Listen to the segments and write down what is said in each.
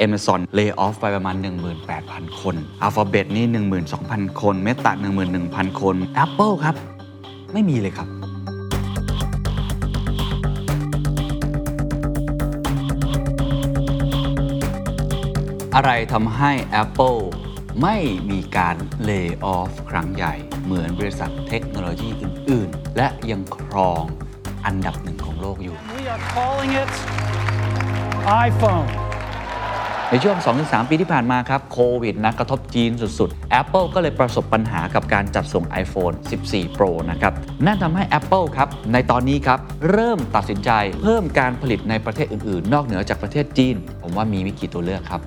Amazon lay off ไปประมาณ 18,000 คน Alphabet นี่ 12,000 คน Meta 11,000 คน Apple ครับ ไม่มีเลยครับ อะไรทำให้ Apple ไม่มีการ lay off ครั้งใหญ่ เหมือนบริษัทเทคโนโลยีอื่น ๆ และยังครองอันดับหนึ่งของโลกอยู่ We are calling it iPhone. ในช่วง 2-3 ปีที่ผ่านมาครับโควิดนะกระทบจีนสุดๆ Apple ก็เลยประสบปัญหากับการจัดส่ง iPhone 14 Pro นะครับนั่นทำให้ Apple ครับในตอนนี้ครับเริ่มตัดสินใจเพิ่มการผลิตในประเทศอื่นๆ นอกเหนือจากประเทศจีน ผมว่ามีไม่กี่ตัวเลือกครับ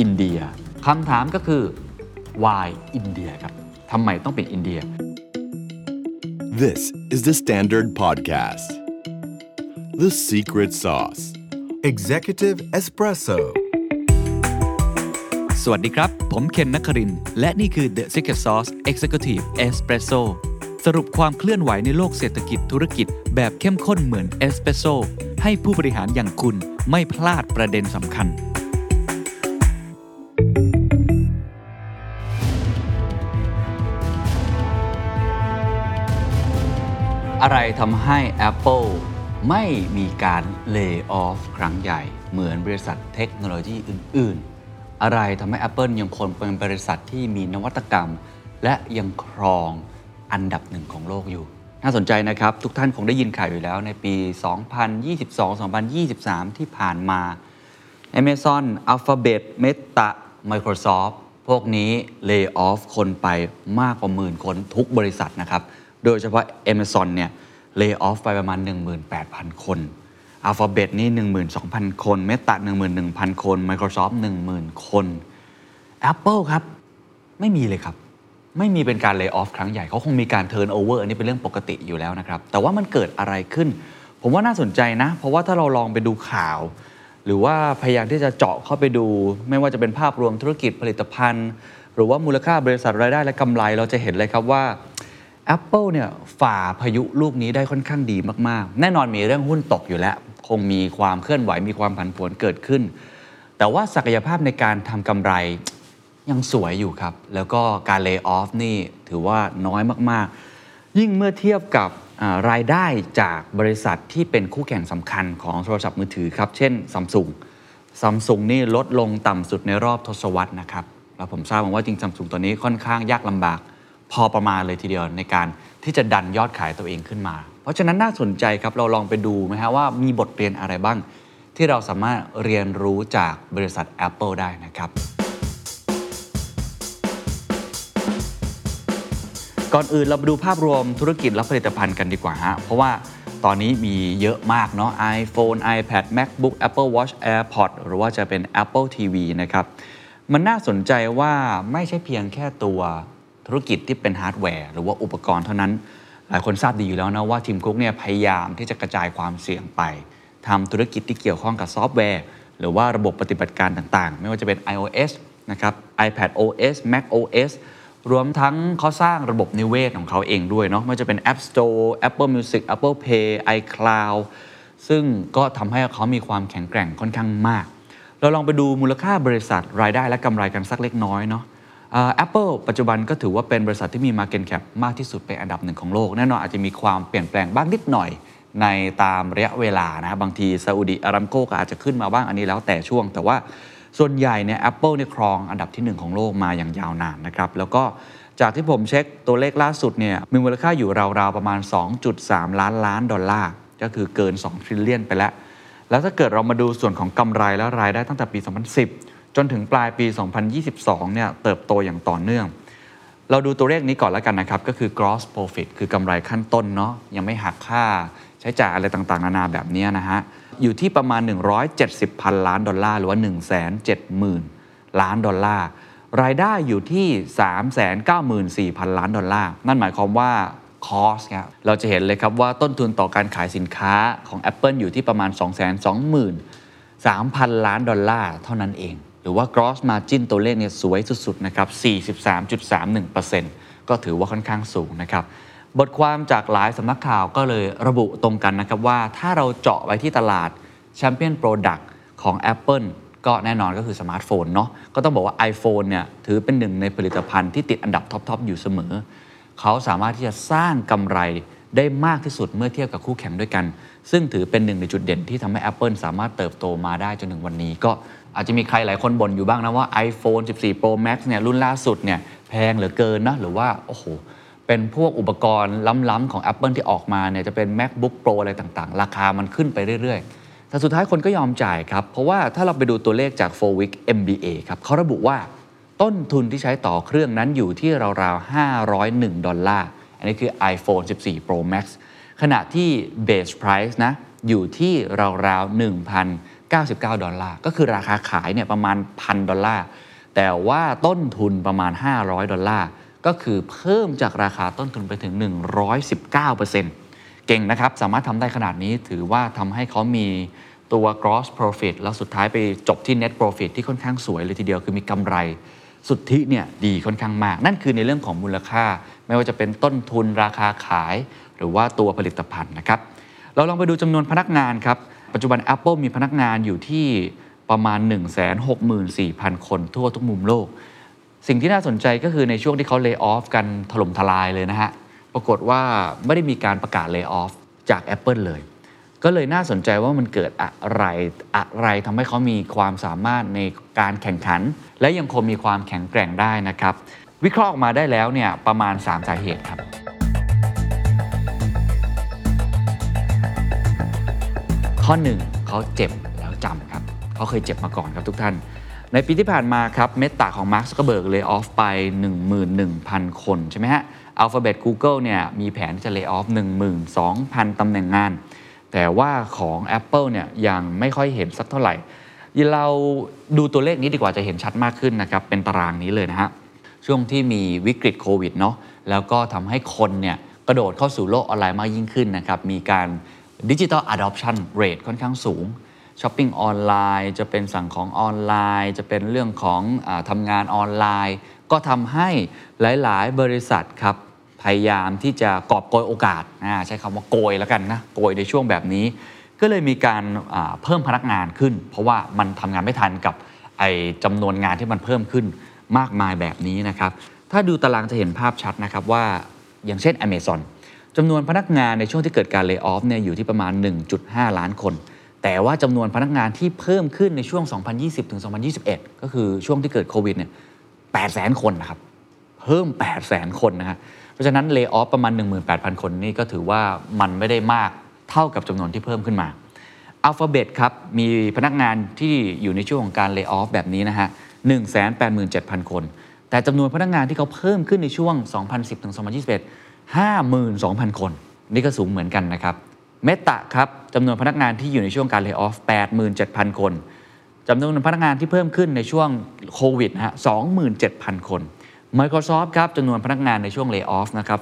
อินเดียคำถามก็คือ why อินเดียครับทำไมต้องเป็นอินเดีย This is the Standard Podcast. The Secret Sauce. Executive Espresso. สวัสดีครับ ผมเคนนักคริน และนี่คือ The Secret Sauce Executive Espresso สรุปความเคลื่อนไหวในโลกเศรษฐกิจธุรกิจแบบเข้มข้นเหมือนเอสเปรสโซให้ผู้บริหารอย่างคุณไม่พลาดประเด็นสำคัญ อะไรทำให้ Apple ไม่มีการ lay off ครั้งใหญ่ เหมือนบริษัทเทคโนโลยีอื่น ๆ อะไรทำให้ Apple ยังคงเป็นบริษัทที่มีนวัตกรรม และยังครองอันดับหนึ่งของโลกอยู่ น่าสนใจนะครับ ทุกท่านคงได้ยินข่าวอยู่แล้วในปี 2022-2023 ที่ผ่านมา Amazon Alphabet Meta Microsoft พวกนี้ lay off คนไปมากกว่าหมื่นคนทุกบริษัทนะครับ โดยเฉพาะ Amazon เนี่ย lay off ไปประมาณ 18,000 คน Alphabet นี่ 12,000 คน Meta 11,000 คน Microsoft 10,000 คน Apple ครับ ไม่มีเลยครับ ไม่มีเป็นการ lay off ครั้งใหญ่เขาคงมีการ turn over อันนี้เป็นเรื่องปกติอยู่แล้วนะครับ แต่ว่ามันเกิดอะไรขึ้น ผมว่าน่าสนใจนะ เพราะว่าถ้าเราลองไปดูข่าว หรือว่าพยายามที่จะเจาะเข้าไปดู ไม่ว่าจะเป็นภาพรวมธุรกิจผลิตภัณฑ์ หรือว่ามูลค่าบริษัทรายได้และกำไรเราจะเห็นเลยครับว่า Apple เนี่ยฝ่าพายุลูกนี้ได้ค่อนข้างดีมาก ๆ แน่นอนมีเรื่องหุ้นตกอยู่แล้ว คงมีความเคลื่อนไหวมีความผันผวนเกิดขึ้น แต่ว่าศักยภาพในการทำกำไรยังสวยอยู่ครับ แล้วก็การเลิกออฟนี่ถือว่าน้อยมากๆ ยิ่งเมื่อเทียบกับรายได้จากบริษัทที่เป็นคู่แข่งสำคัญของโทรศัพท์มือถือครับ เช่นซัมซุงซัมซุงนี่ลดลงต่ำสุดในรอบทศวรรษนะครับแล้วผมทราบมาว่าจริงซัมซุงตอนนี้ค่อนข้างยากลำบาก พอประมาณเลยทีเดียวในการที่จะดันยอดขายตัวเองขึ้นมา เพราะฉะนั้นน่าสนใจครับเราลองไปดูไหมฮะว่ามีบทเรียนอะไรบ้าง ที่เราสามารถเรียนรู้จากบริษัท Apple ได้นะครับ ก่อนอื่นเราไปดูภาพรวมธุรกิจและผลิตภัณฑ์กันดีกว่าฮะเพราะว่าตอนนี้มีเยอะมากเนาะ iPhone iPad MacBook Apple Watch AirPod หรือว่าจะเป็น Apple TV นะครับ มันน่าสนใจว่าไม่ใช่เพียงแค่ตัวธุรกิจที่เป็นฮาร์ดแวร์ หรือว่าอุปกรณ์เท่านั้น หลายคนทราบดีอยู่แล้วนะว่าทิมคุกเนี่ยพยายามที่จะกระจายความเสี่ยงไปทำธุรกิจที่เกี่ยวข้องกับซอฟต์แวร์ หรือว่าระบบปฏิบัติการต่างๆ ไม่ว่าจะเป็น iOS นะครับ iPad OS Mac OS รวมทั้งเขาสร้างระบบนิเวศของเขาเองด้วยเนาะไม่ว่าจะเป็น App Store Apple Music Apple Pay iCloud ซึ่งก็ทำให้เขามีความแข็งแกร่งค่อนข้างมาก เราลองไปดูมูลค่าบริษัทรายได้และกำไรกันสักเล็กน้อยเนาะ แอปเปิลปัจจุบันก็ถือว่าเป็นบริษัทที่มี Market Cap มากที่สุดเป็นอันดับหนึ่งของโลก แน่นอนอาจจะมีความเปลี่ยนแปลงบ้างนิดหน่อยในตามระยะเวลานะบางทีซาอุดีอารามโกก็อาจจะขึ้นมาบ้างอันนี้แล้วแต่ช่วง แต่ว่าส่วนใหญ่เนี่ยแอปเปิลเนี่ยครองอันดับที่ 1 ของโลกมาอย่างยาวนานนะครับ แล้วก็จากที่ผมเช็คตัวเลขล่าสุดเนี่ยมีมูลค่าอยู่ราวๆ ประมาณ 2.3 ล้านล้านดอลลาร์ ก็คือเกิน 2 ทริลเลียนไปแล้ว แล้วถ้าเกิดเรามาดูส่วนของกำไรและรายได้ตั้งแต่ปี 2010 จนถึงปลายปี 2022 เนี่ยเติบโตอย่างต่อเนื่อง เราดูตัวเลขนี้ก่อนแล้วกันนะครับ ก็คือ gross profit คือกำไรขั้นต้นเนาะยังไม่หักค่าใช้จ่ายอะไรต่างๆ นานาแบบนี้นะฮะ อยู่ที่ประมาณ 170พันล้านดอลลาร์ หรือว่า 170,000 ล้านดอลลาร์ รายได้อยู่ที่ 394,000 ล้านดอลลาร์ นั่นหมายความว่า cost ครับเราจะเห็นเลยครับว่าต้นทุนต่อการขายสินค้าของ Apple อยู่ที่ประมาณ 223,000 ล้านดอลลาร์เท่านั้นเอง หรือว่า gross margin ตัวเลขเนี่ยสวยสุดๆนะครับ 43.31%ก็ถือว่าค่อนข้างสูงนะครับ บทความจากหลายสำนักข่าวก็เลยระบุตรงกันนะครับว่าถ้าเราเจาะไปที่ตลาด Champion Product ของ Apple ก็แน่นอนก็คือสมาร์ทโฟนเนาะก็ต้องบอกว่า iPhone เนี่ยถือเป็นหนึ่งในผลิตภัณฑ์ที่ติดอันดับท็อปๆอยู่เสมอ เขาสามารถที่จะสร้างกำไรได้มากที่สุดเมื่อเทียบกับคู่แข่งด้วยกัน ซึ่งถือเป็นหนึ่งในจุดเด่นที่ทำให้ Apple สามารถเติบโตมาได้จนถึงวันนี้ก็ อาจจะมีใครหลายคนบ่นอยู่บ้างนะว่า iPhone 14 Pro Max เนี่ยรุ่นล่าสุดเนี่ยแพงเหลือเกินนะหรือว่าโอ้โหเป็นพวกอุปกรณ์ล้ำๆของ Apple ที่ออกมาเนี่ยจะเป็น MacBook Pro อะไรต่างๆ ราคามันขึ้นไปเรื่อยๆ แต่สุดท้ายคนก็ยอมจ่ายครับ เพราะว่าถ้าเราไปดูตัวเลขจาก4 Week MBA ครับเขาระบุว่าต้นทุนที่ใช้ต่อเครื่องนั้นอยู่ที่ราวๆ 501 ดอลลาร์ อันนี้คือ iPhone 14 Pro Max ขณะที่ base price นะอยู่ที่ราวๆ 99 ดอลลาร์ ก็คือราคาขายเนี่ยประมาณ1,000ดอลลาร์ แต่ว่าต้นทุนประมาณ 500 ดอลลาร์ ก็คือเพิ่มจากราคาต้นทุนไปถึง 119%เก่งนะครับ สามารถทำได้ขนาดนี้ถือว่าทำให้เขามีตัว gross profit แล้วสุดท้ายไปจบที่ net profit ที่ค่อนข้างสวยเลยทีเดียวคือมีกำไรสุทธิเนี่ยดีค่อนข้างมาก นั่นคือในเรื่องของมูลค่า ไม่ว่าจะเป็นต้นทุนราคาขาย หรือว่าตัวผลิตภัณฑ์นะครับ เราลองไปดูจำนวนพนักงานครับ ปัจจุบัน Apple มีพนักงานอยู่ที่ประมาณ 164,000 คนทั่วทุกมุมโลก สิ่งที่น่าสนใจก็คือในช่วงที่เขาเลิกออฟกันถล่มทลายเลยนะฮะ ปรากฏว่าไม่ได้มีการประกาศเลิกออฟจาก Apple เลย ก็เลยน่าสนใจว่ามันเกิดอะไรอะไรทำให้เขามีความสามารถในการแข่งขัน และยังคงมีความแข็งแกร่งได้นะครับ วิเคราะห์ออกมาได้แล้วเนี่ยประมาณ 3 สาเหตุครับ ข้อ 1เขาเจ็บแล้วจำครับเขาเคยเจ็บมาก่อนครับทุกท่าน ในปีที่ผ่านมาครับเมตาของมาร์คซักเบิร์ก layoff ไป 11,000 คนใช่ไหมฮะอัลฟาเบต Google เนี่ยมีแผนที่จะ layoff 12,000 ตำแหน่งงาน แต่ว่าของ Apple เนี่ยยังไม่ค่อยเห็นสักเท่าไหร่เราดูตัวเลขนี้ดีกว่าจะเห็นชัดมากขึ้นนะครับ เป็นตารางนี้เลยนะฮะ ช่วงที่มีวิกฤตโควิดเนาะแล้วก็ทำให้คนเนี่ยกระโดดเข้าสู่โลกออนไลน์มากยิ่งขึ้นนะครับ มีการ ดิจิ t a ลอะด p ชันเรทค่อนข้างสูงช้อปปิ้งออนไลน์ จะเป็นสั่งของออนไลน์ จะเป็นเรื่องของอทำงานออนไลน์ ก็ทำให้หลาย ๆ บริษัทครับพยายามที่จะกอบโกยโอกาสใช้คำว่าโกยแล้วกันนะโกยในช่วงแบบนี้ ก็เลยมีการเพิ่มพนักงานขึ้น เพราะว่ามันทำงานไม่ทันกับไอจำนวนงานที่มันเพิ่มขึ้นมากมายแบบนี้นะครับถ้าดูตารางจะเห็นภาพชัดนะครับว่าอย่างเช่น Amazon จำนวนพนักงานในช่วงที่เกิดการเลิกออฟเนี่ยอยู่ที่ประมาณ 1.5 ล้านคน แต่ว่าจำนวนพนักงานที่เพิ่มขึ้นในช่วง 2020ถึง2021 ก็คือช่วงที่เกิดโควิดเนี่ย800,000คนนะครับ เพิ่ม800,000คนนะฮะ เพราะฉะนั้นเลิกออฟประมาณ 18,000 คนนี่ก็ถือว่ามันไม่ได้มากเท่ากับจำนวนที่เพิ่มขึ้นมา Alphabet ครับ มีพนักงานที่อยู่ในช่วงของการเลิกออฟแบบนี้นะฮะ187,000 คน แต่จำนวนพนักงานที่เขาเพิ่มขึ้นในช่วง 2010ถึง2021 52,000 คน นี่ก็สูงเหมือนกันนะครับ เมตาครับจำนวนพนักงานที่อยู่ในช่วงการเลิกออฟ87,000 คนจำนวนพนักงานที่เพิ่มขึ้นในช่วงโควิดนะฮะ27,000 คน Microsoft ครับจำนวนพนักงานในช่วงเลิกออฟนะครับ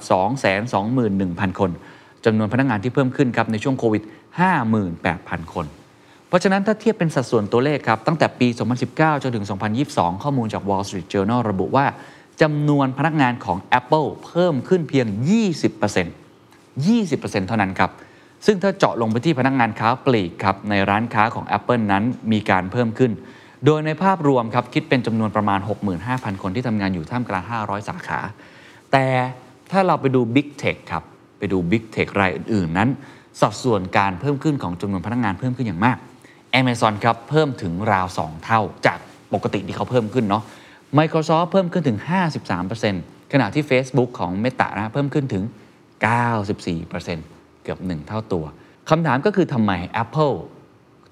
221,000 คนจำนวนพนักงานที่เพิ่มขึ้นครับในช่วงโควิด 58,000 คน เพราะฉะนั้นถ้าเทียบเป็นสัดส่วนตัวเลขครับตั้งแต่ปี 2019 จนถึง 2022 ข้อมูลจาก Wall Street Journal ระบุว่า จำนวนพนักงานของ Apple เพิ่มขึ้นเพียง 20% 20%เท่านั้นครับ ซึ่งถ้าเจาะลงไปที่พนักงานค้าปลีกครับในร้านค้าของ Apple นั้นมีการเพิ่มขึ้น โดยในภาพรวมครับคิดเป็นจำนวนประมาณ 65,000 คนที่ทำงานอยู่ท่ามกลาง 500 สาขา แต่ถ้าเราไปดู Big Tech ครับไปดู Big Tech รายอื่น ๆ นั้น สัดส่วนการเพิ่มขึ้นของจำนวนพนักงานเพิ่มขึ้นอย่างมาก Amazon ครับเพิ่มถึงราว 2 เท่าจากปกติที่เขาเพิ่มขึ้นเนาะ Microsoft เพิ่มขึ้นถึง 53%ขณะที่ Facebook ของ Meta นะเพิ่มขึ้นถึง 94%เกือบ 1 เท่าตัวคำถามก็คือทำไม Apple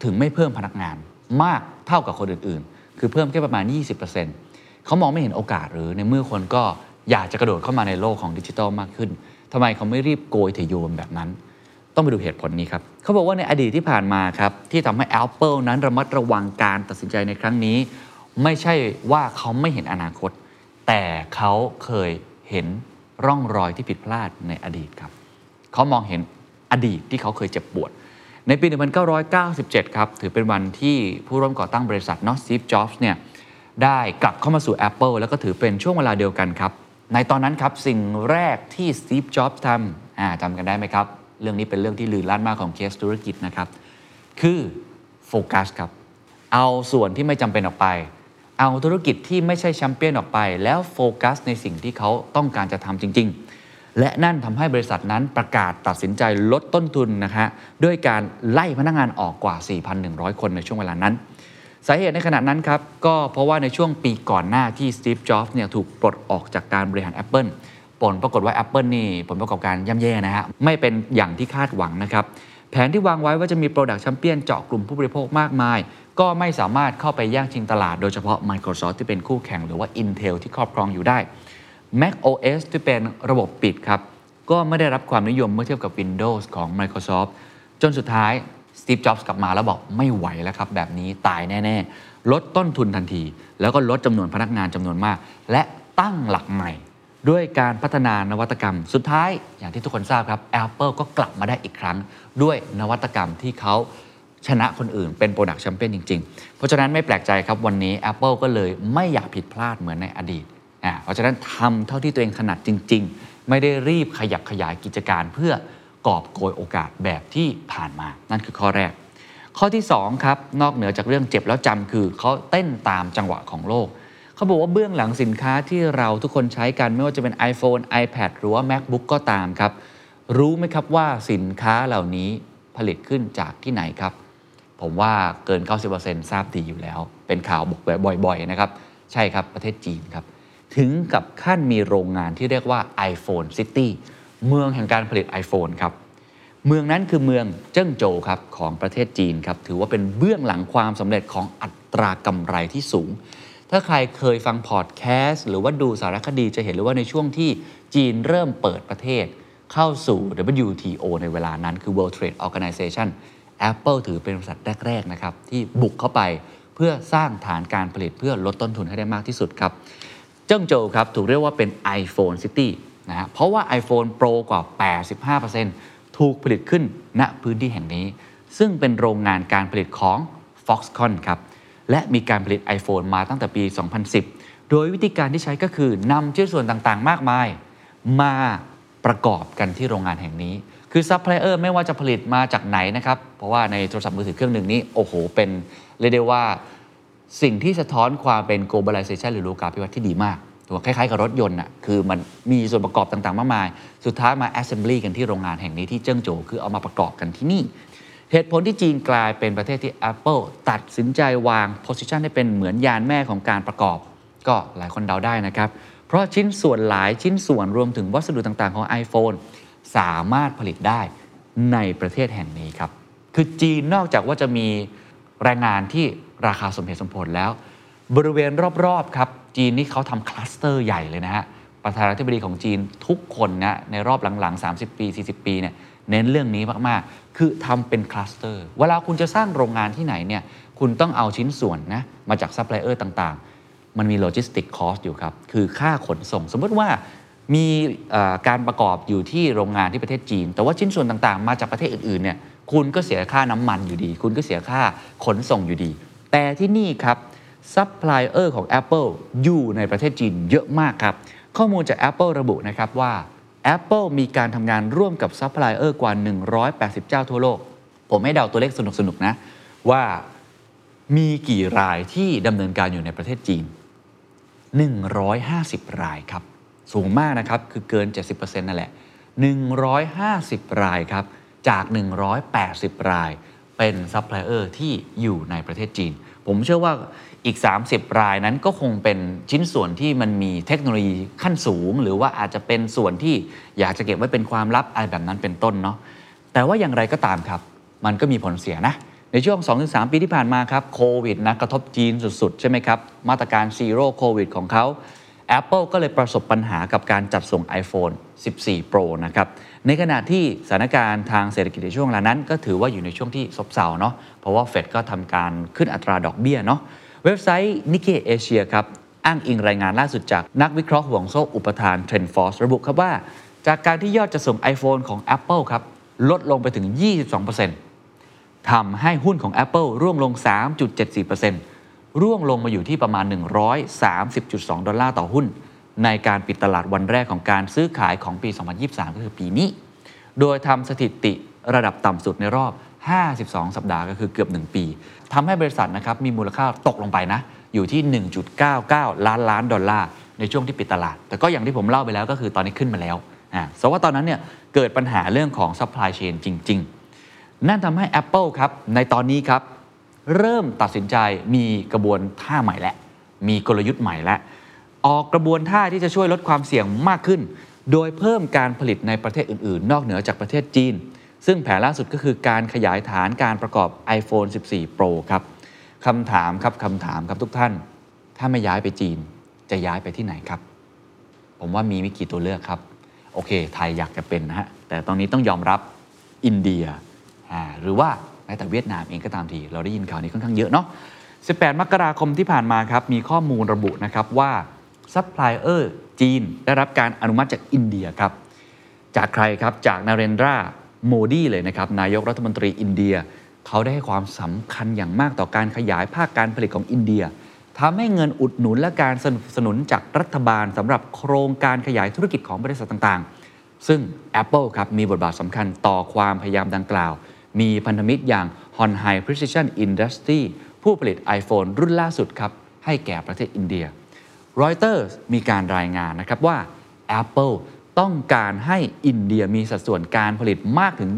ถึงไม่เพิ่มพนักงานมากเท่ากับคนอื่น ๆ คือเพิ่มแค่ประมาณ 20%เขามองไม่เห็นโอกาสหรือในเมื่อคนก็อยากจะกระโดดเข้ามาในโลกของดิจิทัลมากขึ้นทำไมเขาไม่รีบโกยเทโยนแบบนั้น ต้องไปดูเหตุผลนี้ครับเขาบอกว่าในอดีตที่ผ่านมาครับที่ทำให้ Apple นั้นระมัดระวังการตัดสินใจในครั้งนี้ ไม่ใช่ว่าเขาไม่เห็นอนาคต แต่เขาเคยเห็นร่องรอยที่ผิดพลาดในอดีตครับ เขามองเห็นอดีตที่เขาเคยเจ็บปวด ในปี 1997 ครับ ถือเป็นวันที่ผู้ร่วมก่อตั้งบริษัทนอสซีฟจ็อบส์เนี่ยได้กลับเข้ามาสู่ Apple แล้วก็ถือเป็นช่วงเวลาเดียวกันครับ ในตอนนั้นครับ สิ่งแรกที่สตีฟจ็อบส์ทำจำกันได้ไหมครับ เรื่องนี้เป็นเรื่องที่ลือลั่นมากของเคสธุรกิจนะครับ คือโฟกัสครับ เอาส่วนที่ไม่จำเป็นออกไป เอาธุรกิจที่ไม่ใช่แชมเปี้ยนออกไป แล้วโฟกัสในสิ่งที่เขาต้องการจะทำจริง ๆ และนั่นทำให้บริษัทนั้นประกาศตัดสินใจลดต้นทุนนะฮะด้วยการไล่พนักงานออกกว่า 4,100 คนในช่วงเวลานั้นสาเหตุในขณะนั้นครับ ก็เพราะว่าในช่วงปีก่อนหน้าที่สตีฟ จ็อบส์เนี่ยถูกปลดออกจากการบริหาร Apple ผลปรากฏว่า Apple นี่ผลประกอบการย่ำแย่นะฮะ ไม่เป็นอย่างที่คาดหวังนะครับ แผนที่วางไว้ว่าจะมี Product Champion เจาะกลุ่มผู้บริโภคมากมาย ก็ไม่สามารถเข้าไปแย่งชิงตลาด โดยเฉพาะ Microsoft ที่เป็นคู่แข่งหรือว่า Intel ที่ครอบครองอยู่ได้ Mac OS ที่เป็นระบบปิดครับ ก็ไม่ได้รับความนิยมเมื่อเทียบกับ Windows ของ Microsoft จนสุดท้ายสตีฟจ็อบส์กลับมาแล้วบอกไม่ไหวแล้วครับ แบบนี้ตายแน่ ๆ ลดต้นทุนทันที แล้วก็ลดจำนวนพนักงานจำนวนมาก และตั้งหลักใหม่ ด้วยการพัฒนานวัตกรรม สุดท้ายอย่างที่ทุกคนทราบครับ Apple ก็กลับมาได้อีกครั้ง ด้วยนวัตกรรมที่เขา ชนะคนอื่นเป็น product champion จริง ๆ เพราะฉะนั้นไม่แปลกใจครับวันนี้ Apple ก็เลยไม่อยากผิดพลาดเหมือนในอดีตอ่าเพราะฉะนั้นทำเท่าที่ตัวเองถนัดจริง ๆ ไม่ได้รีบขยับขยายกิจการเพื่อกอบโกยโอกาสแบบที่ผ่านมา นั่นคือข้อแรก ข้อที่2ครับนอกเหนือจากเรื่องเจ็บแล้วจำคือเขาเต้นตามจังหวะของโลกเขาบอกว่าเบื้องหลังสินค้าที่เราทุกคนใช้กันไม่ว่าจะเป็น iPhone iPad หรือว่า MacBook ก็ตามครับ รู้ไหมครับว่าสินค้าเหล่านี้ผลิตขึ้นจากที่ไหนครับ ผมว่าเกิน 90%ทราบดีอยู่แล้ว เป็นข่าวบอกบ่อยๆนะครับ ใช่ครับประเทศจีนครับ ถึงกับขั้นมีโรงงานที่เรียกว่า iPhone City เมืองแห่งการผลิต iPhone ครับ เมืองนั้นคือเมืองเจิ้งโจวครับของประเทศจีนครับ ถือว่าเป็นเบื้องหลังความสำเร็จของอัตรากำไรที่สูง ถ้าใครเคยฟังพอดแคสต์หรือว่าดูสารคดีจะเห็นเลยว่าในช่วงที่จีนเริ่มเปิดประเทศ เข้าสู่ WTO ในเวลานั้นคือ World Trade Organization Apple ถือเป็นบริษัทแรกๆนะครับที่บุกเข้าไปเพื่อสร้างฐานการผลิตเพื่อลดต้นทุนให้ได้มากที่สุดครับ เจิ้งโจวครับถูกเรียกว่าเป็น iPhone City นะฮะเพราะว่า iPhone Pro กว่า 85%ถูกผลิตขึ้นณพื้นที่แห่งนี้ ซึ่งเป็นโรงงานการผลิตของ Foxconn ครับและมีการผลิต iPhone มาตั้งแต่ปี 2010 โดยวิธีการที่ใช้ก็คือนำชิ้นส่วนต่างๆ มากมาย มาประกอบกันที่โรงงานแห่งนี้ คือซัพพลายเออร์ไม่ว่าจะผลิตมาจากไหนนะครับ เพราะว่าในโทรศัพท์มือถือเครื่องหนึ่งนี้ โอ้โห เป็นเรียกได้ว่าสิ่งที่สะท้อนความเป็น globalization หรือโลกาภิวัตน์ที่ดีมากตัวคล้ายๆกับรถยนต์อะคือมันมีส่วนประกอบต่างๆ มากมาย สุดท้ายมา assembly กันที่โรงงานแห่งนี้ที่เจิ้งโจวคือเอามาประกอบกันที่นี่ เหตุผลที่จีนกลายเป็นประเทศที่ Apple ตัดสินใจวาง position ให้เป็นเหมือนยานแม่ของการประกอบ ก็หลายคนเดาได้นะครับ เพราะชิ้นส่วนหลายชิ้นส่วนรวมถึงวัสดุต่างๆของ iPhone สามารถผลิตได้ในประเทศแห่งนี้ครับ คือจีนนอกจากว่าจะมีแรงงานที่ราคาสมเหตุสมผลแล้ว บริเวณรอบๆครับจีนนี่เขาทำคลัสเตอร์ใหญ่เลยนะฮะประธานาธิบดีของจีนทุกคนนะในรอบหลังๆ 30 ปี 40 ปีเนี่ยเน้นเรื่องนี้มากๆ คือทำเป็นคลัสเตอร์ เวลาคุณจะสร้างโรงงานที่ไหนเนี่ยคุณต้องเอาชิ้นส่วนนะมาจากซัพพลายเออร์ต่างๆ มันมี logistic cost อยู่ครับ คือค่าขนส่ง สมมติว่า มีการประกอบอยู่ที่โรงงานที่ประเทศจีน แต่ว่าชิ้นส่วนต่างๆ มาจากประเทศอื่นๆเนี่ยคุณก็เสียค่าน้ำมันอยู่ดี คุณก็เสียค่าขนส่งอยู่ดี แต่ที่นี่ครับซัพพลายเออร์ของ Apple อยู่ในประเทศจีนเยอะมากครับ ข้อมูลจาก Apple ระบุนะครับว่า Apple มีการทำงานร่วมกับซัพพลายเออร์กว่า 180 เจ้าทั่วโลก ผมให้เดาตัวเลขสนุกๆนะ ว่ามีกี่รายที่ดำเนินการอยู่ในประเทศจีน 150 รายครับ สูงมากนะครับ คือเกิน 70%นั่นแหละ 150 รายครับ จาก 180 ราย เป็นซัพพลายเออร์ที่อยู่ในประเทศจีน ผมเชื่อว่าอีก 30 รายนั้นก็คงเป็นชิ้นส่วนที่มันมีเทคโนโลยีขั้นสูง หรือว่าอาจจะเป็นส่วนที่อยากจะเก็บไว้เป็นความลับอะไรแบบนั้นเป็นต้นเนาะแต่ว่าอย่างไรก็ตามครับ มันก็มีผลเสียนะในช่วง 2-3 ปีที่ผ่านมาครับโควิดนะกระทบจีนสุด ๆ ใช่ไหมครับ มาตรการซีโร่โควิดของเขา Apple ก็เลยประสบปัญหากับการจัดส่ง iPhone 14 Pro นะครับ ในขณะที่สถานการณ์ทางเศรษฐกิจในช่วงเวลานั้น ก็ถือว่าอยู่ในช่วงที่ซบเซาเนาะ เพราะว่าเฟดก็ทำการขึ้นอัตราดอกเบี้ยเนาะ เว็บไซต์ Nikkei Asia ครับ อ้างอิงรายงานล่าสุดจากนักวิเคราะห์ห่วงโซ่อุปทาน TrendForce ระบุครับว่า จากการที่ยอดจะส่ง iPhone ของ Apple ครับลดลงไปถึง 22%ทำให้หุ้นของ Apple ร่วงลง 3.74% ร่วงลงมาอยู่ที่ประมาณ 130.2 ดอลลาร์ต่อหุ้น ในการปิดตลาดวันแรกของการซื้อขายของปี 2023 ก็คือปีนี้ โดยทำสถิติระดับต่ำสุดในรอบ 52 สัปดาห์ก็คือเกือบ 1 ปีทำให้บริษัทนะครับมีมูลค่าตกลงไปนะ อยู่ที่ 1.99 ล้านล้านดอลลาร์ในช่วงที่ปิดตลาด แต่ก็อย่างที่ผมเล่าไปแล้วก็คือตอนนี้ขึ้นมาแล้วอ่าแต่ว่าตอนนั้นเนี่ยเกิดปัญหาเรื่องของ supply chain จริง ๆ นั่นทำให้ Apple ครับในตอนนี้ครับ เริ่มตัดสินใจมีกระบวนท่าใหม่แล้วมีกลยุทธ์ใหม่แล้วออกกระบวนท่าที่จะช่วยลดความเสี่ยงมากขึ้น โดยเพิ่มการผลิตในประเทศอื่น ๆ นอกเหนือจากประเทศจีน ซึ่งแผนล่าสุดก็คือการขยายฐานการประกอบ iPhone 14 Pro ครับคำถามครับคำถามครับทุกท่าน ถ้าไม่ย้ายไปจีน จะย้ายไปที่ไหนครับ ผมว่ามีไม่กี่ตัวเลือกครับ โอเค ไทยอยากจะเป็นนะฮะแต่ตอนนี้ต้องยอมรับอินเดียหรือว่า ม้แต่เวียดนามเองก็ตามที เราได้ยินข่าวนี้ค่อนข้างเยอะเนาะ 18 มกราคมที่ผ่านมาครับมีข้อมูลระบุนะครับว่าซัพพลายเออร์จีนได้รับการอนุมัติจากอินเดียครับ จากใครครับจากนาเรนดราโมดีเลยนะครับนายกรัฐมนตรีอินเดีย เขาได้ให้ความสำคัญอย่างมากต่อการขยายภาคการผลิตของอินเดียทำให้เงินอุดหนุนและการสนับสนุนจากรัฐบาลสำหรับโครงการขยายธุรกิจของบริษัทต่างๆ ซึ่ง Apple ครับมีบทบาทสำคัญต่อความพยายามดังกล่าว มีพันธมิตรอย่าง Hon Hai Precision Industry ผู้ผลิต iPhone รุ่นล่าสุดครับให้แก่ประเทศอินเดีย Reuters มีการรายงานนะครับว่า Apple ต้องการให้อินเดียมีสัดส่วนการผลิตมากถึง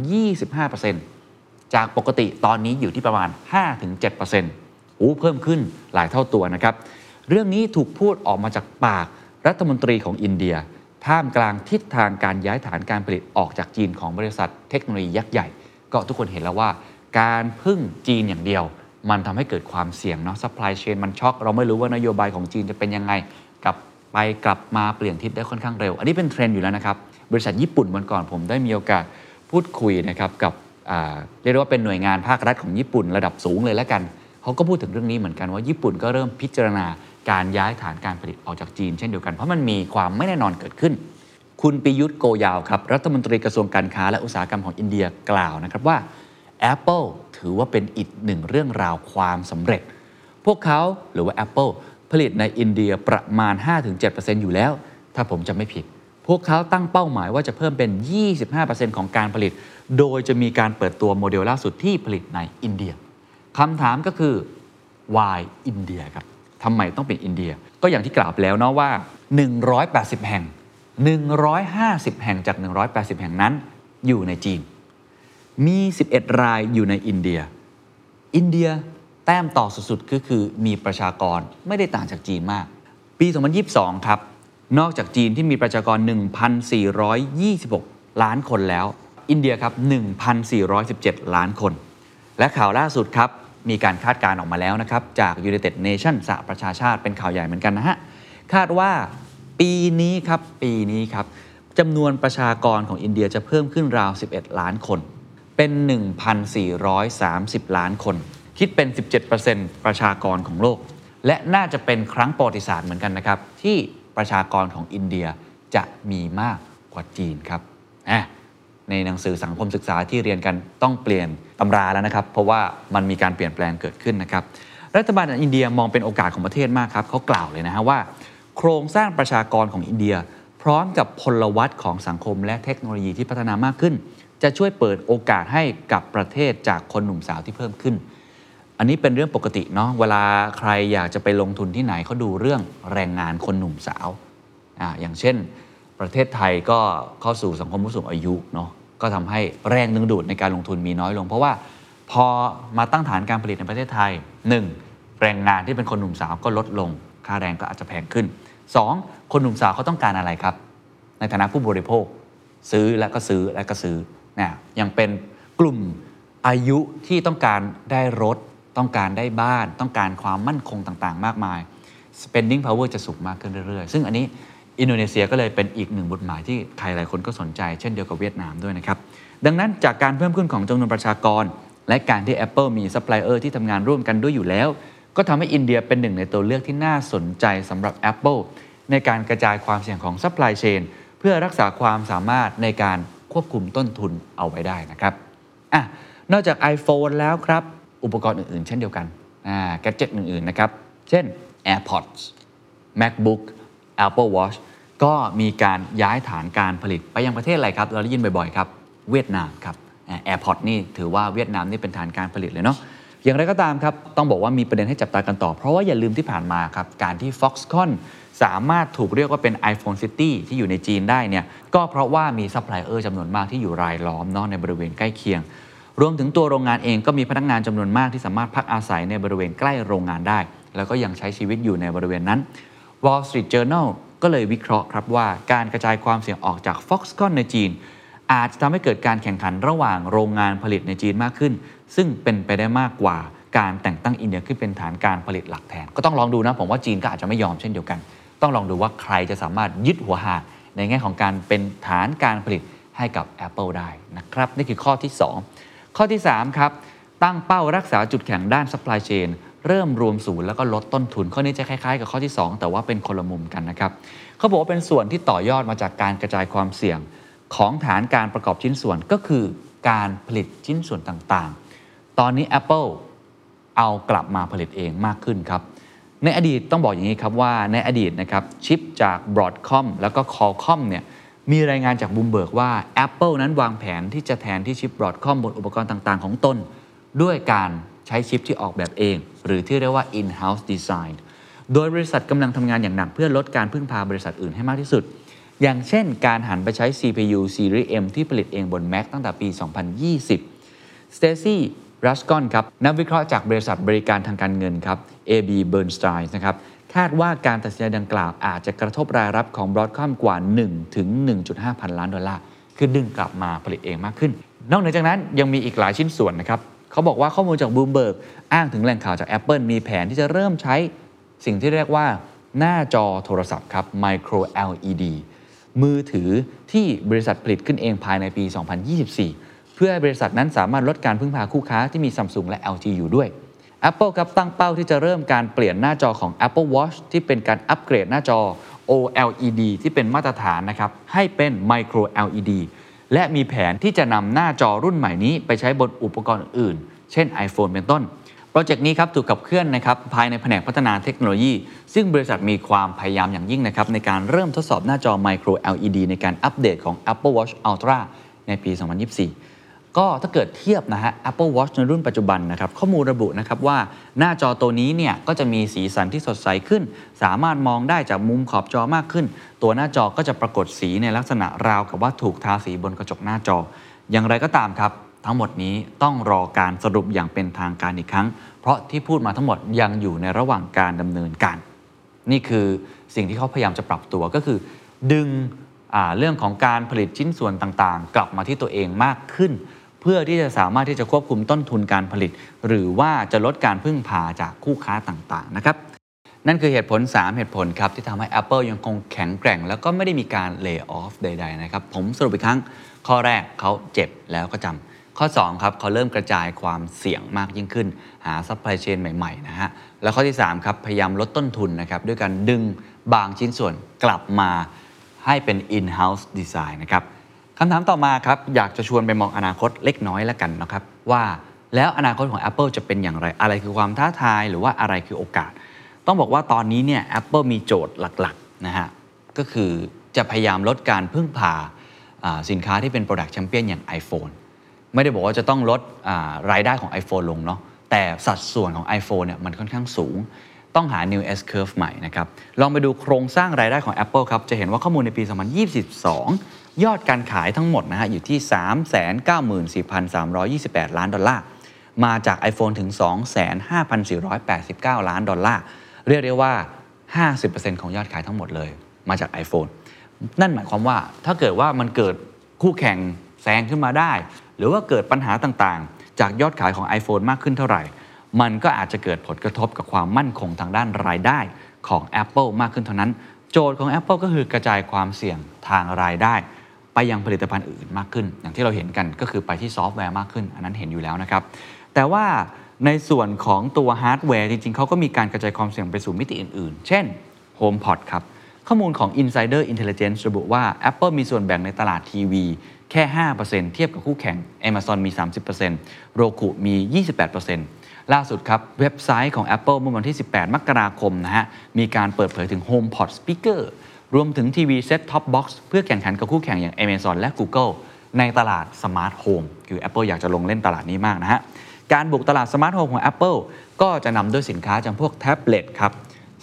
25%จากปกติตอนนี้อยู่ที่ประมาณ 5-7%โอ้เพิ่มขึ้นหลายเท่าตัวนะครับ เรื่องนี้ถูกพูดออกมาจากปากรัฐมนตรีของอินเดีย ท่ามกลางทิศทางการย้ายฐานการผลิตออกจากจีนของบริษัทเทคโนโลยียักษ์ใหญ่ ก็ทุกคนเห็นแล้วว่า การพึ่งจีนอย่างเดียว มันทำให้เกิดความเสี่ยงเนาะ supply chain มันช็อก เราไม่รู้ว่านโยบายของจีนจะเป็นยังไงกลับไปกลับมาเปลี่ยนทิศได้ค่อนข้างเร็ว อันนี้เป็นเทรนด์อยู่แล้วนะครับ บริษัทญี่ปุ่นวันก่อนผมได้มีโอกาสพูดคุยนะครับกับเรียกว่าเป็นหน่วยงานภาครัฐของญี่ปุ่นระดับสูงเลยแล้วกันเขาก็พูดถึงเรื่องนี้เหมือนกันว่าญี่ปุ่นก็เริ่มพิจารณาการย้ายฐานการผลิตออกจากจีนเช่นเดียวกันเพราะมันมีความไม่แน่นอนเกิดขึ้น คุณปิยุทธโกยาวครับ รัฐมนตรีกระทรวงการค้าและอุตสาหกรรมของอินเดียกล่าวนะครับว่า Apple ถือว่าเป็นอีกหนึ่งเรื่องราวความสำเร็จ พวกเขาหรือว่า Apple ผลิตในอินเดียประมาณ 5-7%อยู่แล้ว ถ้าผมจะไม่ผิด พวกเขาตั้งเป้าหมายว่าจะเพิ่มเป็น 25%ของการผลิต โดยจะมีการเปิดตัวโมเดลล่าสุดที่ผลิตในอินเดียคำถามก็คือ why อินเดียครับทำไมต้องเป็นอินเดีย ก็อย่างที่กล่าวไปแล้วเนาะว่า 180 แห่ง 150 แห่งจาก 180 แห่งนั้น อยู่ในจีน มี 11 รายอยู่ในอินเดีย อินเดียแต้มต่อสุดๆก็คือมีประชากรไม่ได้ต่างจากจีนมาก ปี 2022 ครับ นอกจากจีนที่มีประชากร 1,426 ล้านคนแล้ว อินเดียครับ 1,417 ล้านคน และข่าวล่าสุดครับ มีการคาดการณ์ออกมาแล้วนะครับ จาก United Nations สหประชาชาติเป็นข่าวใหญ่เหมือนกันนะฮะ คาดว่า ปีนี้ครับปีนี้ครับจำนวนประชากรของอินเดียจะเพิ่มขึ้นราว 11 ล้านคน เป็น 1,430 ล้านคน คิดเป็น 17%ประชากรของโลก และน่าจะเป็นครั้งประวัติศาสตร์เหมือนกันนะครับ ที่ประชากรของอินเดียจะมีมากกว่าจีนครับในหนังสือสังคมศึกษาที่เรียนกันต้องเปลี่ยนตำราแล้วนะครับ เพราะว่ามันมีการเปลี่ยนแปลงเกิดขึ้นนะครับ รัฐบาลอินเดียมองเป็นโอกาสของประเทศมากครับเขากล่าวเลยนะฮะว่า โครงสร้างประชากรของอินเดีย พร้อมกับพลวัตของสังคมและเทคโนโลยีที่พัฒนามากขึ้น จะช่วยเปิดโอกาสให้กับประเทศจากคนหนุ่มสาวที่เพิ่มขึ้น อันนี้เป็นเรื่องปกติเนาะเวลาใครอยากจะไปลงทุนที่ไหนเขาดูเรื่องแรงงานคนหนุ่มสาวอ่าอย่างเช่น ประเทศไทยก็เข้าสู่สังคมผู้สูงอายุเนาะก็ทำให้แรงดึงดูดในการลงทุนมีน้อยลง เพราะว่าพอมาตั้งฐานการผลิตในประเทศไทย 1. แรงงานที่เป็นคนหนุ่มสาวก็ลดลง ค่าแรงก็อาจจะแพงขึ้น 2. คนหนุ่มสาวเขาต้องการอะไรครับ ในฐานะผู้บริโภค ซื้อและก็ซื้อและก็ซื้อนะยังเป็นกลุ่มอายุที่ต้องการได้รถ ต้องการได้บ้าน ต้องการความมั่นคงต่างๆ มากมาย spending power จะสูงมากขึ้นเรื่อยๆ ซึ่งอันนี้อินโดนีเซียก็เลยเป็นอีกหนึ่งจุดหมายที่ใครหลายคนก็สนใจ เช่นเดียวกับเวียดนามด้วยนะครับ ดังนั้นจากการเพิ่มขึ้นของจำนวนประชากร และการที่ Apple มีซัพพลายเออร์ที่ทำงานร่วมกันด้วยอยู่แล้ว ก็ทำให้อินเดียเป็นหนึ่งในตัวเลือกที่น่าสนใจสำหรับ Apple ในการกระจายความเสี่ยงของซัพพลายเชนเพื่อรักษาความสามารถในการควบคุมต้นทุนเอาไว้ได้นะครับอะนอกจาก iPhone แล้วครับ อุปกรณ์อื่น ๆ เช่นเดียวกันอ่า gadget อื่น ๆ นะครับ เช่น AirPods MacBook Apple Watch ก็มีการย้ายฐานการผลิตไปยังประเทศอะไรครับ เราได้ยินบ่อย ๆ ครับ เวียดนามครับอ่า AirPods นี่ถือว่าเวียดนามนี่เป็นฐานการผลิตเลยเนาะ อย่างไรก็ตามครับ ต้องบอกว่ามีประเด็นให้จับตากันต่อ เพราะว่าอย่าลืมที่ผ่านมาครับ การที่ Foxconn สามารถถูกเรียกว่าเป็น iPhone City ที่อยู่ในจีนได้เนี่ยก็เพราะว่ามีซัพพลายเออร์จำนวนมากที่อยู่รายล้อมเนาะในบริเวณใกล้เคียง รวมถึงตัวโรงงานเองก็มีพนักงานจำนวนมากที่สามารถพักอาศัยในบริเวณใกล้โรงงานได้ แล้วก็ยังใช้ชีวิตอยู่ในบริเวณนั้น Wall Street Journal ก็เลยวิเคราะห์ครับว่าการกระจายความเสี่ยงออกจาก Foxconn ในจีน อาจจะทำให้เกิดการแข่งขันระหว่างโรงงานผลิตในจีนมากขึ้น ซึ่งเป็นไปได้มากกว่าการแต่งตั้งอินเดียขึ้นเป็นฐานการผลิตหลักแทน ก็ต้องลองดูนะ ผมว่าจีนก็อาจจะไม่ยอมเช่นเดียวกัน ต้องลองดูว่าใครจะสามารถยึดหัวหาในแง่ของการเป็นฐานการผลิตให้กับ Apple ได้นะครับ นี่คือข้อที่ 2 ข้อที่ 3 ครับ ตั้งเป้ารักษาจุดแข็งด้าน supply chain เริ่มรวมศูนย์แล้วก็ลดต้นทุน ข้อนี้จะคล้ายๆ กับข้อที่ 2 แต่ว่าเป็นคนละมุมกันนะครับเขาบอกว่าเป็นส่วนที่ต่อยอดมาจากการกระจายความเสี่ยง ของฐานการประกอบชิ้นส่วนก็คือการผลิตชิ้นส่วนต่างๆ ตอนนี้ Apple เอากลับมาผลิตเองมากขึ้นครับ ในอดีตต้องบอกอย่างนี้ครับว่าในอดีตนะครับชิปจาก Broadcom แล้วก็ Qualcomm เนี่ยมีรายงานจากบูมเบิร์กว่า Apple นั้นวางแผนที่จะแทนที่ชิป Broadcom บนอุปกรณ์ต่างๆ ของตน ด้วยการใช้ชิปที่ออกแบบเอง หรือที่เรียกว่า in-house design โดยบริษัทกำลังทำงานอย่างหนักเพื่อลดการพึ่งพาบริษัทอื่นให้มากที่สุด อย่างเช่นการหันไปใช้ CPU Series M ที่ผลิตเองบน Mac ตั้งแต่ปี 2020สเตซี่รัสกอนครับนักวิเคราะห์จากบริษัทบริการทางการเงินครับ AB Bernstein นะครับคาดว่าการตัดสินใจดังกล่าวอาจจะกระทบรายรับของ Broadcom กว่า 1 ถึง 1.5 พันล้านดอลลาร์ คือดึงกลับมาผลิตเองมากขึ้น นอกเหนือจากนั้นยังมีอีกหลายชิ้นส่วนนะครับเขาบอกว่าข้อมูลจาก Bloomberg อ้างถึงแหล่งข่าวจาก Apple มีแผนที่จะเริ่มใช้สิ่งที่เรียกว่าหน้าจอโทรศัพท์ครับ Micro LED มือถือที่บริษัทผลิตขึ้นเองภายในปี 2024 เพื่อให้บริษัทนั้นสามารถลดการพึ่งพาคู่ค้าที่มี Samsung และ LG อยู่ด้วย Apple ครับตั้งเป้าที่จะเริ่มการเปลี่ยนหน้าจอของ Apple Watch ที่เป็นการอัปเกรดหน้าจอ OLED ที่เป็นมาตรฐานนะครับให้เป็น Micro LED และมีแผนที่จะนำหน้าจอรุ่นใหม่นี้ไปใช้บนอุปกรณ์อื่น เช่น iPhone เป็นต้น โปรเจกต์นี้ครับถูกขับเคลื่อนนะครับภายในแผนกพัฒนาเทคโนโลยี ซึ่งบริษัทมีความพยายามอย่างยิ่งนะครับในการเริ่มทดสอบหน้าจอ Micro LED ในการอัปเดตของ Apple Watch Ultra ในปี 2024 ก็ถ้าเกิดเทียบนะฮะ Apple Watch ในรุ่นปัจจุบันนะครับข้อมูลระบุนะครับว่าหน้าจอตัวนี้เนี่ยก็จะมีสีสันที่สดใสขึ้น สามารถมองได้จากมุมขอบจอมากขึ้น ตัวหน้าจอก็จะปรากฏสีในลักษณะราวกับว่าถูกทาสีบนกระจกหน้าจอ อย่างไรก็ตามครับ ทั้งหมดนี้ต้องรอการสรุปอย่างเป็นทางการอีกครั้ง เพราะที่พูดมาทั้งหมดยังอยู่ในระหว่างการดำเนินการ นี่คือสิ่งที่เขาพยายามจะปรับตัวก็คือ ดึงเรื่องของการผลิตชิ้นส่วนต่างๆ กลับมาที่ตัวเองมากขึ้น เพื่อที่จะสามารถที่จะควบคุมต้นทุนการผลิต หรือว่าจะลดการพึ่งพาจากคู่ค้าต่างๆนะครับนั่นคือเหตุผล 3 เหตุผลครับ ที่ทำให้ Apple ยังคงแข็งแกร่ง แล้วก็ไม่ได้มีการ layoff ใด ๆ นะครับ ผมสรุปอีกครั้ง ข้อแรกเขาเจ็บแล้วก็จำ ข้อ2ครับเขาเริ่มกระจายความเสี่ยงมากยิ่งขึ้น หาซัพพลายเชนใหม่ๆนะฮะแล้วข้อที่3ครับพยายามลดต้นทุนนะครับด้วยการดึงบางชิ้นส่วนกลับมาให้เป็น in-house design นะครับคำถามต่อมาครับอยากจะชวนไปมองอนาคตเล็กน้อยแล้วกันนะครับว่าแล้วอนาคตของ Apple จะเป็นอย่างไร อะไรคือความท้าทายหรือว่าอะไรคือโอกาส ต้องบอกว่าตอนนี้เนี่ย Apple มีโจทย์หลักๆนะฮะก็คือจะพยายามลดการพึ่งพาอ่าสินค้าที่เป็น Product Champion อย่าง iPhone ไม่ได้บอกว่าจะต้องลดรายได้ของ iPhone ลงเนาะแต่สัดส่วนของ iPhone เนี่ยมันค่อนข้างสูง ต้องหา New S Curve ใหม่นะครับ ลองไปดูโครงสร้างรายได้ของ Apple ครับ จะเห็นว่าข้อมูลในปี 2022 ยอดการขายทั้งหมดนะฮะอยู่ที่ 394,328 ล้านดอลลาร์ มาจาก iPhone ถึง 25,489 ล้านดอลลาร์ เรียกได้ว่า 50%ของยอดขายทั้งหมดเลย มาจาก iPhone นั่นหมายความว่าถ้าเกิดว่ามันเกิดคู่แข่งแซงขึ้นมาได้ หรือว่าเกิดปัญหาต่างๆ จากยอดขายของ iPhone มากขึ้นเท่าไหร่ มันก็อาจจะเกิดผลกระทบกับความมั่นคงทางด้านรายได้ของ Apple มากขึ้นเท่านั้น โจทย์ของ Apple ก็คือกระจายความเสี่ยงทางรายได้ ไปยังผลิตภัณฑ์อื่นมากขึ้น อย่างที่เราเห็นกันก็คือไปที่ซอฟต์แวร์มากขึ้น อันนั้นเห็นอยู่แล้วนะครับ แต่ว่าในส่วนของตัวฮาร์ดแวร์จริงๆ เขาก็มีการกระจายความเสี่ยงไปสู่มิติอื่นๆ เช่น HomePod ครับ ข้อมูลของ Insider Intelligence ระบุว่า Apple มีส่วนแบ่งในตลาดทีวี แค่ 5%เทียบกับคู่แข่ง Amazon มี 30% Roku มี 28%ล่าสุดครับ เว็บไซต์ของ Apple เมื่อวันที่ 18 มกราคมนะฮะ มีการเปิดเผยถึง HomePod Speaker รวมถึงทีวี set-top box เพื่อแข่งขันกับคู่แข่งอย่าง Amazon และ Google ในตลาดสมาร์ทโฮมคือ Apple อยากจะลงเล่นตลาดนี้มากนะฮะ การบุกตลาดสมาร์ทโฮมของ Apple ก็จะนำด้วยสินค้าจำพวกแท็บเล็ตครับ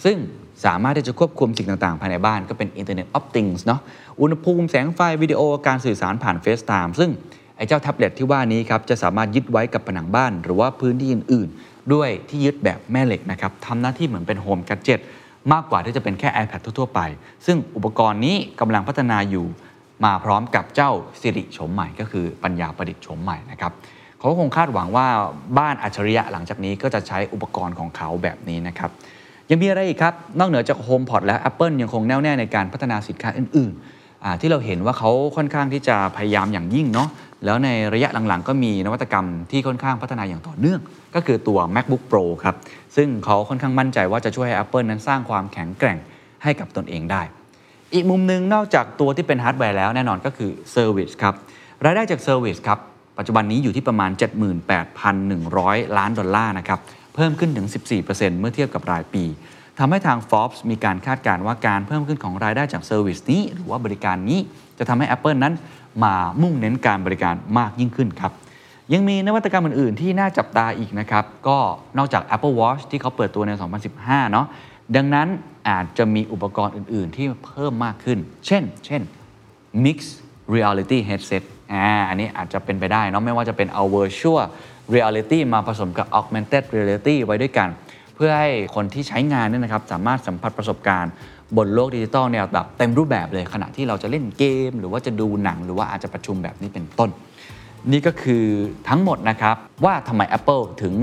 ซึ่ง สามารถที่จะควบคุมสิ่งต่างๆ ภายในบ้านก็เป็น Internet of Things เนาะอุณหภูมิแสงไฟวิดีโอการสื่อสารผ่าน FaceTime ซึ่งไอ้เจ้าแท็บเล็ตที่ว่านี้ครับจะสามารถยึดไว้กับผนังบ้าน หรือว่าพื้นที่อื่นๆ ด้วยที่ยึดแบบแม่เหล็กนะครับทำหน้าที่เหมือนเป็นโฮมแกจ e t มากกว่าที่จะเป็นแค่ iPad ทั่วๆไป ซึ่งอุปกรณ์นี้กำลังพัฒนาอยู่มาพร้อมกับเจ้าสิริโฉมใหม่ ก็คือปัญญาประดิษฐ์โฉมใหม่นะครับเขาก็คงคาดหวังว่าบ้านอัจฉริยะหลังจากนี้ก็จะใช้อุปกรณ์ของเขาแบบนี้นะครับ ยังมีอะไรอีกครับ นอกเหนือจาก HomePod แล้ว Apple ยังคงแน่วแน่ในการพัฒนาสินค้าอื่นๆ ที่เราเห็นว่าเขาค่อนข้างที่จะพยายามอย่างยิ่งเนาะแล้วในระยะหลังๆ ก็มีนวัตกรรมที่ค่อนข้างพัฒนาอย่างต่อเนื่อง ก็คือตัว MacBook Pro ครับ ซึ่งเขาค่อนข้างมั่นใจว่าจะช่วยให้ Apple นั้นสร้างความแข็งแกร่งให้กับตนเองได้ อีกมุมหนึ่งนอกจากตัวที่เป็นฮาร์ดแวร์แล้วแน่นอนก็คือ service ครับรายได้จาก service ครับปัจจุบันนี้อยู่ที่ประมาณ 78,100 ล้านดอลลาร์นะครับ เพิ่มขึ้นถึง 14%เมื่อเทียบกับรายปีทำให้ทาง Forbes มีการคาดการณ์ว่าการเพิ่มขึ้นของรายได้จาก service นี้ หรือว่าบริการนี้จะทำให้ Apple นั้นมามุ่งเน้นการบริการมากยิ่งขึ้นครับยังมีนวัตกรรมอื่น ๆ ที่น่าจับตาอีกนะครับ ก็นอกจาก Apple Watch ที่เขาเปิดตัวใน 2015 เนาะดังนั้นอาจจะมีอุปกรณ์อื่น ๆ ที่เพิ่มมากขึ้น เช่น เช่น Mixed Reality Headset อ่าอันนี้อาจจะเป็นไปได้เนาะไม่ว่าจะเป็นเอา Virtual Reality มาผสมกับ Augmented Reality ไว้ด้วยกัน เพื่อให้คนที่ใช้งานเนี่ยนะครับสามารถสัมผัสประสบการณ์บนโลกดิจิตอลเนี่ยแบบเต็มรูปแบบเลยขณะที่เราจะเล่นเกม หรือว่าจะดูหนังหรือว่าอาจจะประชุมแบบนี้เป็นต้น นี่ก็คือทั้งหมดนะครับ ว่าทำไม Apple ถึง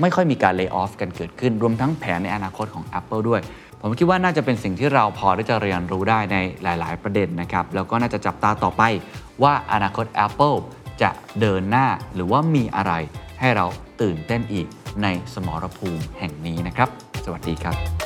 ไม่ค่อยมีการเลิกออฟกันเกิดขึ้น รวมทั้งแผนในอนาคตของ Apple ด้วย ผมคิดว่าน่าจะเป็นสิ่งที่เราพอที่จะเรียนรู้ได้ในหลาย ๆ ประเด็นนะครับ แล้วก็น่าจะจับตาต่อไปว่าอนาคต Apple จะเดินหน้าหรือว่ามีอะไร ให้เราตื่นเต้นอีกในสมรภูมิแห่งนี้นะครับ สวัสดีครับ